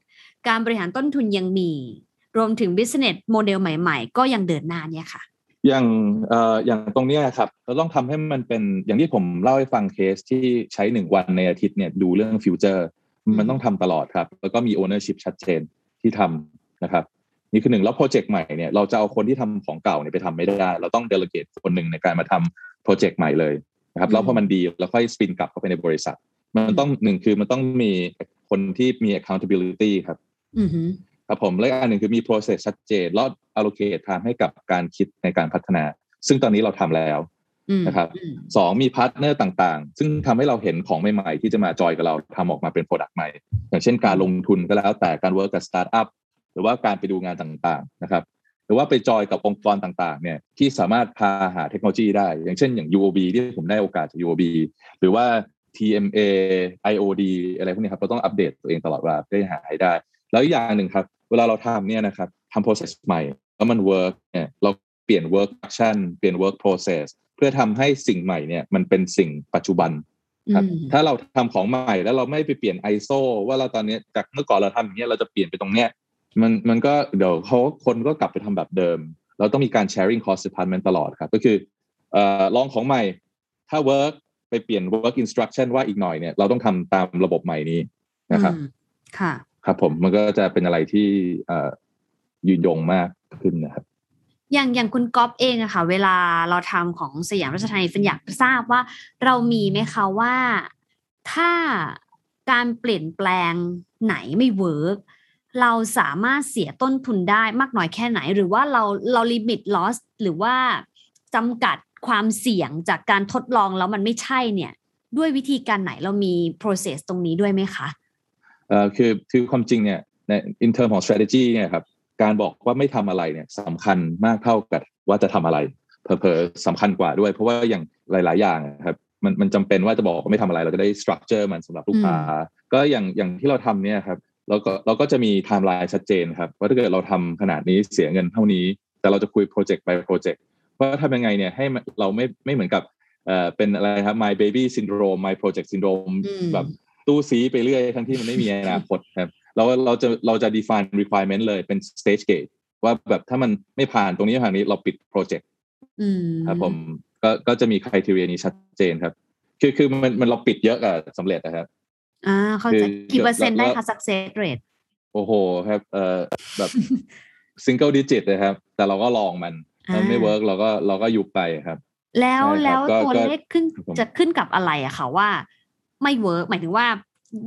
การบริหารต้นทุนยังมี รวมถึง business model ใหม่ ๆ ก็ยังเดินหน้าเนี่ยค่ะ อย่างเอ่ออย่างตรงเนี้ยครับเราต้องทำให้มันเป็นอย่างที่ผมเล่าให้ฟังเคสที่ใช้หนึ่งวันในอาทิตย์เนี่ยดูเรื่องฟิวเจอร์ มันต้องทำตลอดครับ แล้วก็มี ownership ชัดเจนที่ทำนะครับนี่คือหนึ่งแล้วโปรเจกต์ใหม่เนี่ยเราจะเอาคนที่ทำของเก่าเนี่ยไปทำไม่ได้ เราต้อง delegate คนหนึ่งในการมาทำโปรเจกต์ใหม่เลยนะครับแล้วพอมันดีเราค่อย spin กลับเข้าไปในบริษัท มันต้องหนึ่งคือมันต้องมีคนที่มี accountability ครับอือหือ ครับผมและอีกอันหนึ่งคือมี process ชัดเจนแล้ว allocate time ให้กับการคิดในการพัฒนา ซึ่งตอนนี้เราทำแล้วอืมนะครับอืมสองมี partner ต่างๆ ซึ่งทำให้เราเห็นของใหม่ๆ ที่จะมาจอยกับเราทำออกมาเป็น product ใหม่ อย่างเช่นการลงทุนก็แล้วแต่การ work กับสตาร์ทอัพหรือว่าการไปดูงานต่างๆนะครับหรือว่าไปจอยกับองค์กรต่างๆเนี่ยที่สามารถพาหาเทคโนโลยีได้ อย่างเช่นอย่าง UOB ที่ผมได้โอกาสจาก UOB หรือว่า TMA IOD อะไรพวกนี้ครับเราต้องอัปเดตตัวเองตลอดเวลาเพื่อให้หาให้ได้ แล้วอีกอย่างหนึ่งครับ เวลาเราทำเนี่ยนะครับทำ process ใหม่ แล้วมัน work เนี่ยเราเปลี่ยน work instruction เปลี่ยน work process เพื่อทำให้สิ่งใหม่เนี่ยมันเป็นสิ่งปัจจุบันครับอืมถ้าเราทำของใหม่แล้วเราไม่ไปเปลี่ยน ISO ว่าเราตอนเนี้ยจากเมื่อก่อนเราทำอย่างเงี้ยเราจะเปลี่ยนไปตรงเนี้ยมันมันก็เดี๋ยวเขาคนก็กลับไปทำแบบเดิม เราต้องมีการ sharing cost department ตลอดครับ ก็คือเอ่อลองของใหม่ถ้า work ไปเปลี่ยน work instruction ว่าอีกหน่อยเนี่ยเราต้องทำตามระบบใหม่นี้นะครับอืมค่ะ ครับผมมันก็จะเป็นอะไรที่เอ่อยืนยงมากขึ้นนะครับ อย่างอย่างคุณก๊อฟเองอะค่ะ เวลาเราทำของสยามราชธานีฟินอยากทราบว่าเรามีไหมคะว่าถ้าการเปลี่ยนแปลงไหนไม่ work เราสามารถเสียต้นทุนได้มากน้อยแค่ไหน หรือว่าเราเรา limit loss หรือว่าจำกัดความเสี่ยงจากการทดลองแล้วมันไม่ใช่เนี่ย ด้วยวิธีการไหนเรามี process ตรงนี้ด้วยไหมคะ เอ่อคือคือความจริงเนี่ยใน in term ของ strategy เนี่ยครับการบอกว่าไม่ทำอะไรเนี่ยสำคัญมากเท่ากับว่าจะทำอะไรเพอเพอๆสำคัญกว่าด้วย เพราะว่าอย่างหลาย ๆ อย่างนะครับมันมันจำเป็นว่าจะบอกว่าไม่ทำอะไร เราจะได้ structure มันสำหรับลูกค้าก็อย่างอย่างที่เราทำเนี่ยครับเราก็เราก็จะมี timeline ชัดเจนครับว่าถ้าเกิดเราทำขนาดนี้เสียเงินเท่านี้ แต่เราจะคุย project by project ว่าทำยังไงเนี่ยให้มันเราไม่ไม่เหมือนกับเอ่อเป็นอะไรครับ my baby syndrome my project syndrome อืมแบบ ตู้ซีไปเรื่อยทั้งที่มันไม่มีอนาคตครับเราเราจะเราจะ define requirement เลยเป็น stage gate ว่าแบบถ้ามันไม่ผ่านตรงนี้ผ่านนี้เราปิดโปรเจกต์อืมครับผมก็ก็จะมี criteria นี้ชัดเจนครับ คือคือมันมันเราปิดเยอะกับสำเร็จนะครับ อ่าเข้าใจคือกี่เปอร์เซ็นต์ได้แล้วคะ success rate โอ้โหครับเอ่อแบบ single digit นะครับ แต่เราก็ลองมันอ่ามันไม่ work เราก็เราก็ยุบไปครับ แล้วใช่ครับแล้วก็ตัวก็เลขขึ้นครับผมจะขึ้นกับอะไรอะค่ะว่า ไม่ work หมายถึงว่า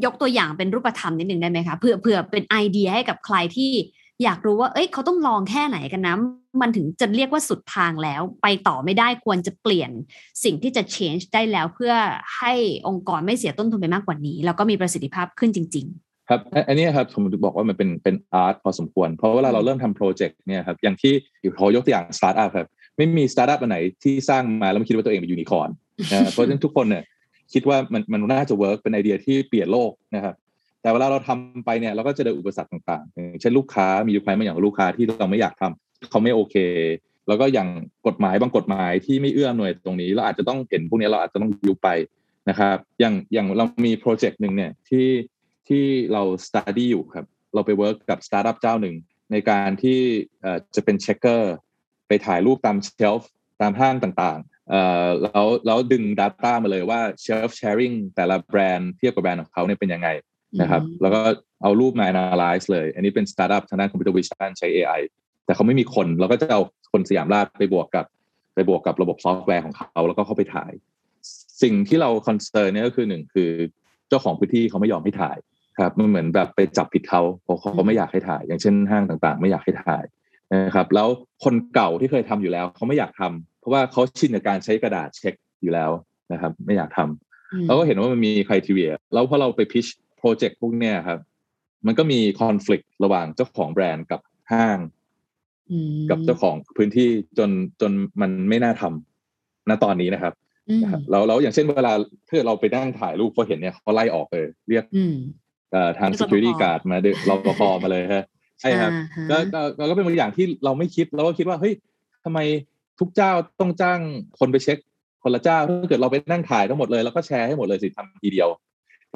ยกตัวอย่างเป็นรูปธรรมนิดนึงได้ไหมคะเผื่อเผื่อเป็นไอเดียให้กับใครที่อยากรู้ว่า เอ้ยเขาต้องลองแค่ไหนกันนะมันถึงจะเรียกว่าสุดทางแล้ว ไปต่อไม่ได้ควรจะเปลี่ยนสิ่งที่จะ change ได้แล้วเพื่อให้องค์กรไม่เสียต้นทุนไปมากกว่านี้ แล้วก็มีประสิทธิภาพขึ้นจริงครับอันอันนี้ครับผมถึงบอกว่ามันเป็นเป็น art พอสมควร เพราะเวลาเราเริ่มทำโปรเจกต์เนี่ยครับอย่างที่อยู่ขอยกตัวอย่างสตาร์ทอัพครับไม่มีสตาร์ทอัพอันไหนที่สร้างมาแล้วมันคิดว่าตัวเองเป็นยูนิคอร์นนะเพราะฉะนั้นทุกคนเนี่ย คิดว่ามันมันน่าจะ work เป็นไอเดียที่เปลี่ยนโลกนะครับแต่เวลาเราทำไปเนี่ยเราก็จะเจออุปสรรคต่างๆอย่างเช่นลูกค้ามีอยู่ใครบางอย่างลูกค้าที่เราไม่อยากทำเขาไม่โอเค แล้วก็อย่างกฎหมายบางกฎหมายที่ไม่เอื้ออำนวยตรงนี้ เราอาจจะต้องเห็นพวกนี้เราอาจจะต้องยุบไปนะครับ อย่างอย่างเรามีโปรเจกต์หนึ่งเนี่ยที่ที่เรา study อยู่ครับ เราไป work กับสตาร์ทอัพเจ้าหนึ่งในการที่จะเป็น checker ไปถ่ายรูปตาม shelf ตามห้างต่างๆ แล้วแล้วดึง Data มาเลยว่า shelf sharing แต่ละแบรนด์เทียบกับแบรนด์ของเขาเนี่ยเป็นยังไงๆนะครับอืมแล้วก็เอารูปมา analyze เลย อันนี้เป็นสตาร์ทอัพทางด้าน computer vision ใช้ AI แต่เขาไม่มีคนเราก็จะเอาคนสยามราชไปบวกกับ ไปบวกกับระบบซอฟต์แวร์ของเขาแล้วก็เข้าไปถ่าย สิ่งที่เรา concern เนี่ยก็คือหนึ่งคือเจ้าของพื้นที่เขาไม่ยอมให้ถ่ายครับมันเหมือนแบบไปจับผิดเขาเพราะเขาไม่อยากให้ถ่าย อย่างเช่นห้างต่างๆ ไม่อยากให้ถ่ายนะครับแล้วคนเก่าที่เคยทำอยู่แล้วเขาไม่อยากทำ เพราะว่าเขาชินกับการใช้กระดาษเช็คอยู่แล้วนะครับ ไม่อยากทำอืมเราก็เห็นว่ามันมีคุณทีเรียแล้วพอเราไปพิชโปรเจกต์พวกเนี้ยครับ มันก็มีคอน FLICT ระหว่างเจ้าของแบรนด์กับห้างอืมกับเจ้าของพื้นที่จนจนมันไม่น่าทำณตอนนี้นะครับอืมนะครับแล้วแล้วอย่างเช่นเวลาถ้าเกิดเราไปนั่งถ่ายรูปเขาเห็นเนี่ยเขาไล่ออกเลยเรียกอืมเอ่อทางเรียกรปภ security guard มาดึรปภมาเลยฮะใช่ครับอ่าฮะก็ก็ก็ก็เป็นบางอย่างที่เราไม่คิดเราก็คิดว่าเฮ้ยทำไม ทุกเจ้าต้องจ้างคนไปเช็คคนละเจ้าถ้าเกิดเราไปนั่งถ่ายทั้งหมดเลยแล้วก็แชร์ให้หมดเลยสิทำทีเดียว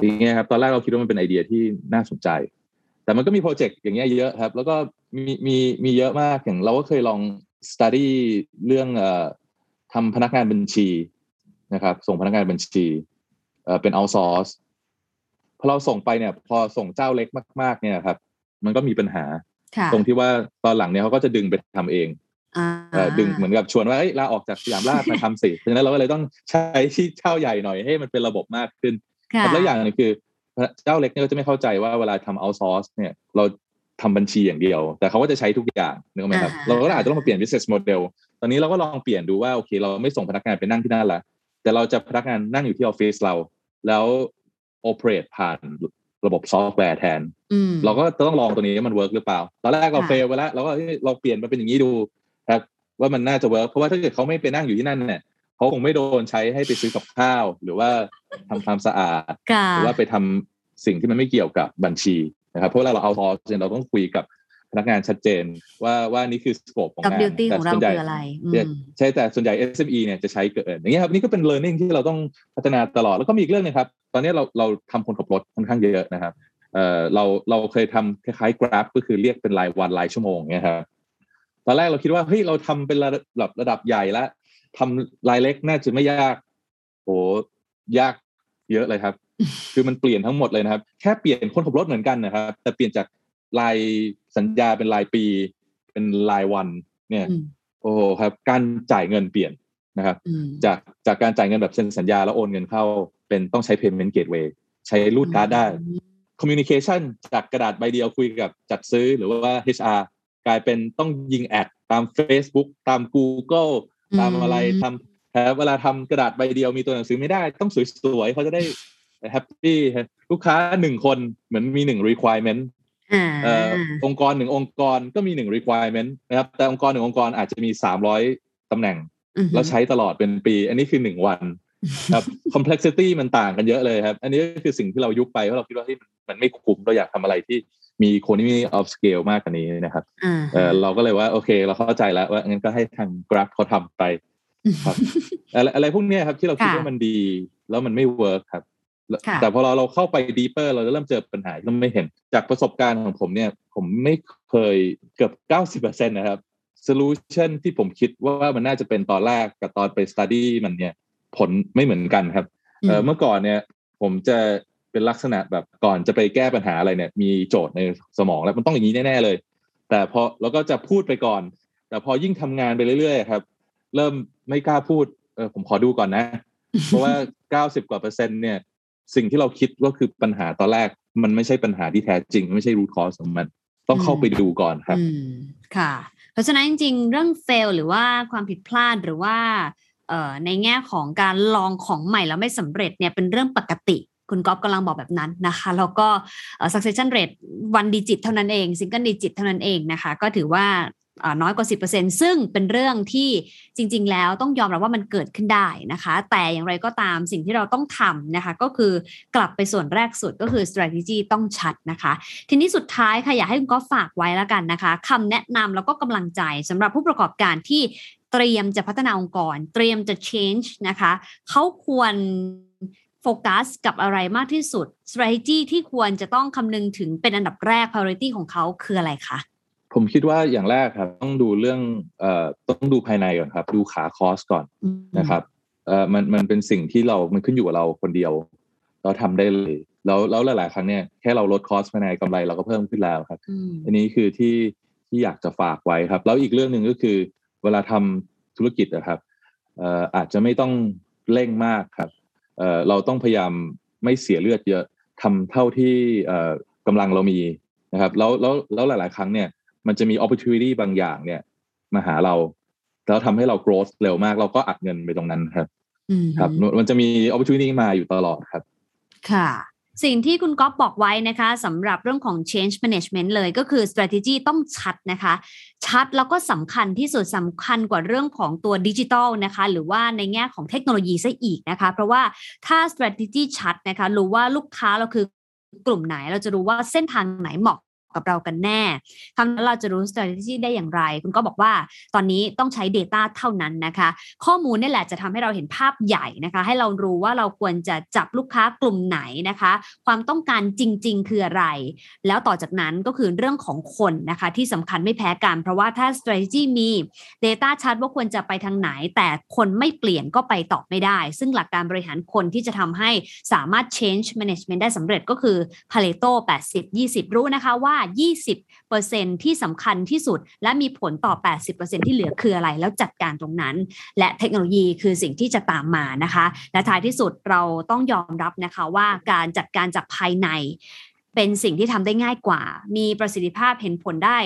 อย่างเงี้ยครับตอนแรกเราคิดว่ามันเป็นไอเดียที่น่าสนใจ แต่มันก็มีโปรเจกต์อย่างเงี้ยเยอะครับ แล้วก็มีมีมีเยอะมากอย่างเราก็เคยลอง study เรื่องเอ่อทำพนักงานบัญชีนะครับ ส่งพนักงานบัญชีเอ่อเป็น outsource พอเราส่งไปเนี่ย พอส่งเจ้าเล็กมาก ๆ เนี่ยครับ มันก็มีปัญหาค่ะตรงที่ว่าตอนหลังเนี่ยเขาก็จะดึงไปทำเองอ่าเอ่อ ดึงเหมือนกับชวนว่าเอ้ยลาออกจากสยามราชมาทำสิเพราะฉะนั้นเราก็เลยต้องใช้ที่เจ้าใหญ่หน่อยให้มันเป็นระบบมากขึ้นค่ะแล้วอย่างหนึงคือเจ้าเล็กเนี่ยก็จะไม่เข้าใจว่าเวลาทำ outsource เนี่ยเราทำบัญชีอย่างเดียว แต่เขาก็จะใช้ทุกอย่างนึกออกไหมครับอ่าฮะเราก็อาจจะต้องมาเปลี่ยน business model ตอนนี้เราก็ลองเปลี่ยนดูว่าโอเค เราไม่ส่งพนักงานไปนั่งที่นั่นละแต่เราจะพนักงานนั่งอยู่ที่ออฟฟิศเรา แล้ว operate ผ่านระบบซอฟต์แวร์แทนอืมเราก็ต้องลองตัวนี้ว่ามัน work หรือเปล่า ตอนแรกเราค่ะเฟลไปแล้วเราก็เฮ้ยเราเปลี่ยนมาเป็นอย่างนี้ดู ครับว่ามันน่าจะ work เพราะว่าถ้าเกิดเขาไม่ไปนั่งอยู่ที่นั่นเนี่ยเขาคงไม่โดนใช้ให้ไปซื้อกับข้าว หรือว่าทำความสะอาดค่ะหรือว่าไปทำสิ่งที่มันไม่เกี่ยวกับบัญชีนะครับ เพราะเวลาเราเอาทอเนี่ยเราต้องคุยกับพนักงานชัดเจนว่าว่านี่คือสโคปของกับงานดิวตี้ของเราส่วนใหญ่คืออะไรอืมใช่แต่ส่วนใหญ่ SME เนี่ยจะใช้เกินอย่างเงี้ยครับนี่ก็เป็น learning ที่เราต้องพัฒนาตลอดแล้วก็มีอีกเรื่องหนึงครับ ตอนนี้เราเราทำคนขับรถค่อนข้างเยอะนะครับเอ่อเราเราเคยทำคล้ายๆ Grab ก็คือเรียกเป็นรายวันรายชั่วโมงเนี่ยครับ ตอนแรกเราคิดว่าเฮ้ยเราทำเป็นระดับระดับใหญ่แล้วทำรายเล็กน่าจะไม่ยากโหยากเยอะเลยครับ คือมันเปลี่ยนทั้งหมดเลยนะครับ แค่เปลี่ยนคนขับรถเหมือนกันนะครับ แต่เปลี่ยนจากรายสัญญาเป็นรายปี เป็นรายวัน เนี่ยอืมโอ้โหครับ การจ่ายเงินเปลี่ยนนะครับอืมจากจากการจ่ายเงินแบบเซ็นสัญญาแล้วโอนเงินเข้า เป็นต้องใช้ payment gateway ใช้รูดการ์ดได้ communication จากกระดาษใบเดียวคุยกับจัดซื้อหรือว่า HR กลายเป็นต้องยิงแอดตาม Facebook ตาม Google ตามอะไรทำครับเวลาทำกระดาษใบเดียวมีตัวหนังสือไม่ได้ ต้องสวยๆเขาจะได้ happy ลูกค้าหนึ่งคนเหมือนมีหนึ่ง requirement อ่าเอ่อองค์กรหนึ่งองค์กรก็มีหนึ่ง requirement นะครับ แต่องค์กรหนึ่งองค์กรอาจจะมีสามร้อยตำแหน่งอือฮึแล้วใช้ตลอดเป็นปี อันนี้คือหนึ่งวันครับ complexity มันต่างกันเยอะเลยครับ อันนี้ก็คือสิ่งที่เรายุบไปเพราะเราคิดว่าที่มันมันไม่คุ้มเราอยากทำอะไรที่ มี economy of scale มากกว่านี้นะครับอ่าเออเราก็เลยว่าโอเค เราเข้าใจแล้วว่างั้นก็ให้ทาง Grab เขาทำไปครับอะไรอะไรพวกเนี้ยครับที่เราคิดค่ะว่ามันดี แล้วมันไม่ work ครับแล้วค่ะแต่พอเราเราเข้าไป deeper เราจะเริ่มเจอปัญหาที่เราไม่เห็น จากประสบการณ์ของผมเนี่ย ผมไม่เคยเกือบเก้าสิบเปอร์เซ็นต์นะครับ solution ที่ผมคิดว่ามันน่าจะเป็นตอนแรกกับตอนไป study มันเนี่ย ผลไม่เหมือนกันครับเเมื่อก่อนเนี่ย ผมจะ เป็นลักษณะแบบก่อนจะไปแก้ปัญหาอะไรเนี่ย มีโจทย์ในสมองแล้วมันต้องอย่างนี้แน่ ๆ เลย แต่พอเราก็จะพูดไปก่อน แต่พอยิ่งทำงานไปเรื่อยๆครับ เริ่มไม่กล้าพูดเออผมขอดูก่อนนะ เพราะว่าเก้าสิบกว่าเปอร์เซ็นต์เนี่ย สิ่งที่เราคิดก็คือปัญหาตอนแรก มันไม่ใช่ปัญหาที่แท้จริง ไม่ใช่รูทคอสของมันต้องเข้าไปดูก่อนครับค่ะ เพราะฉะนั้นจริงๆ เรื่องเฟลหรือว่าความผิดพลาดหรือว่าในแง่ของการลองของใหม่แล้วไม่สำเร็จเนี่ยเป็นเรื่องปกติ คุณก๊อฟกำลังบอกแบบนั้นนะคะแล้วก็ succession rate one digit เท่านั้นเอง single digit เท่านั้นเองนะคะ ก็ถือว่าน้อยกว่า 10%ซึ่งเป็นเรื่องที่จริง ๆ แล้วต้องยอมรับว่ามันเกิดขึ้นได้นะคะ แต่อย่างไรก็ตามสิ่งที่เราต้องทำนะคะ ก็คือกลับไปส่วนแรกสุดก็คือ strategy ต้องชัดนะคะ ทีนี้สุดท้ายค่ะ อยากให้คุณก็ฝากไว้แล้วกันนะคะคำแนะนำแล้วก็กำลังใจสำหรับผู้ประกอบการที่เตรียมจะพัฒนาองค์กร เตรียมจะ change นะคะเขาควร โฟกัสกับอะไรมากที่สุด strategy ที่ควรจะต้องคำนึงถึงเป็นอันดับแรก priority ของเขาคืออะไรคะผมคิดว่าอย่างแรกครับ ต้องดูเรื่องเอ่อต้องดูภายในก่อนครับ ดูขาคอสก่อนนะครับเอ่อมันมันเป็นสิ่งที่เรามันขึ้นอยู่กับเราคนเดียว เราทำได้เลย แล้วแล้วหลาย ๆ ครั้งเนี่ยแค่เราลดคอสภายในกำไรเราก็เพิ่มขึ้นแล้วครับ อันนี้คือที่ที่อยากจะฝากไว้ครับ แล้วอีกเรื่องหนึ่งก็คือ เวลาทำธุรกิจนะครับเอ่ออาจจะไม่ต้องเร่งมากครับ เอ่อเราต้องพยายามไม่เสียเลือดเยอะทำเท่าที่เอ่อกำลังเรามีนะครับแล้วแล้วแล้วหลาย ๆ ครั้งเนี่ยมันจะมี opportunity บางอย่างเนี่ย มาหาเรา แล้วทำให้เรา growth เร็วมาก เราก็อัดเงินไปตรงนั้นครับครับ มันจะมี opportunity มาอยู่ตลอดครับ ค่ะ สิ่งที่คุณก๊อฟบอกไว้นะคะสำหรับเรื่องของ change management เลยก็คือ strategy ต้องชัดนะคะ ชัดแล้วก็สำคัญที่สุดสำคัญกว่าเรื่องของตัวดิจิทัลนะคะ หรือว่าในแง่ของเทคโนโลยีซะอีกนะคะ เพราะว่าถ้า strategy ชัดนะคะ รู้ว่าลูกค้าเราคือกลุ่มไหน เราจะรู้ว่าเส้นทางไหนเหมาะ กับเรากันแน่คำนั้นเราจะรู้ strategy ได้อย่างไร คุณก็บอกว่าตอนนี้ต้องใช้ Data เท่านั้นนะคะ ข้อมูลนี่แหละจะทำให้เราเห็นภาพใหญ่นะคะ ให้เรารู้ว่าเราควรจะจับลูกค้ากลุ่มไหนนะคะ ความต้องการจริง ๆ คืออะไร แล้วต่อจากนั้นก็คือเรื่องของคนนะคะที่สำคัญไม่แพ้กัน เพราะว่าถ้า strategy มี Data ชัดว่าควรจะไปทางไหน แต่คนไม่เปลี่ยนก็ไปต่อไม่ได้ ซึ่งหลักการบริหารคนที่จะทำให้สามารถ change management ได้สำเร็จก็คือ Pareto 80-20 รู้นะคะว่า20%ที่สำคัญที่สุด และมีผลต่อ 80%ที่เหลือคืออะไร แล้วจัดการตรงนั้น และเทคโนโลยีคือสิ่งที่จะตามมานะคะ และท้ายที่สุดเราต้องยอมรับนะคะว่าการจัดการจากภายในเป็นสิ่งที่ทำได้ง่ายกว่า มีประสิทธิภาพเห็นผลได้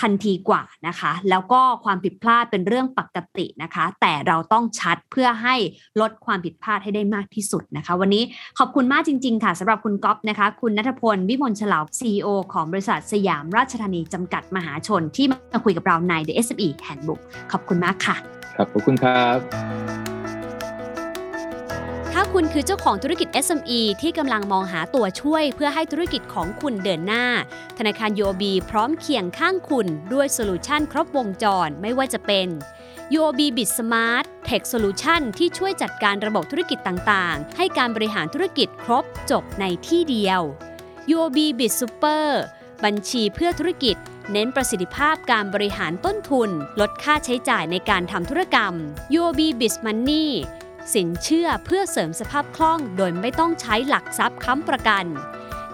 ทันทีกว่านะคะ แล้วก็ความผิดพลาดเป็นเรื่องปกตินะคะ แต่เราต้องชัดเพื่อให้ลดความผิดพลาดให้ได้มากที่สุดนะคะ วันนี้ขอบคุณมากจริง ๆ ค่ะสำหรับคุณก๊อฟนะคะ คุณนัทพลวิมลฉลาว CEO ของบริษัทสยามราชธานีจำกัดมหาชนที่มาคุยกับเราใน The SME Handbook ขอบคุณมากค่ะ ครับขอบคุณครับ คุณคือเจ้าของธุรกิจ SME ที่กำลังมองหาตัวช่วยเพื่อให้ธุรกิจของคุณเดินหน้า ธนาคาร UOB พร้อมเคียงข้างคุณด้วยโซลูชันครบวงจรไม่ว่าจะเป็น UOB Bit Smart Tech Solution ที่ช่วยจัดการระบบธุรกิจต่างๆ ให้การบริหารธุรกิจครบจบในที่เดียว UOB Bit Super บัญชีเพื่อธุรกิจ เน้นประสิทธิภาพการบริหารต้นทุน ลดค่าใช้จ่ายในการทำธุรกรรม UOB BizMoney สินเชื่อเพื่อเสริมสภาพคล่องโดยไม่ต้องใช้หลักทรัพย์ค้ำประกัน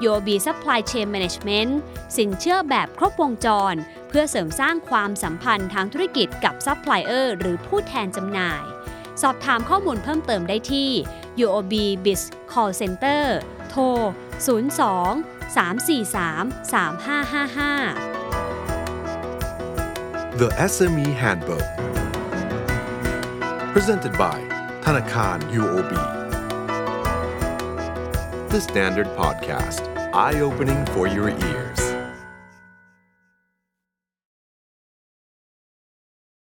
UOB Supply Chain Management สินเชื่อแบบครบวงจร เพื่อเสริมสร้างความสัมพันธ์ทางธุรกิจกับซัพพลายเออร์หรือผู้แทนจำหน่าย สอบถามข้อมูลเพิ่มเติมได้ที่ UOB Biz Call Center โทร 02 343 3555 The SME Handbook Presented by ธนาคาร UOB The Standard Podcast Eye Opening for Your Ears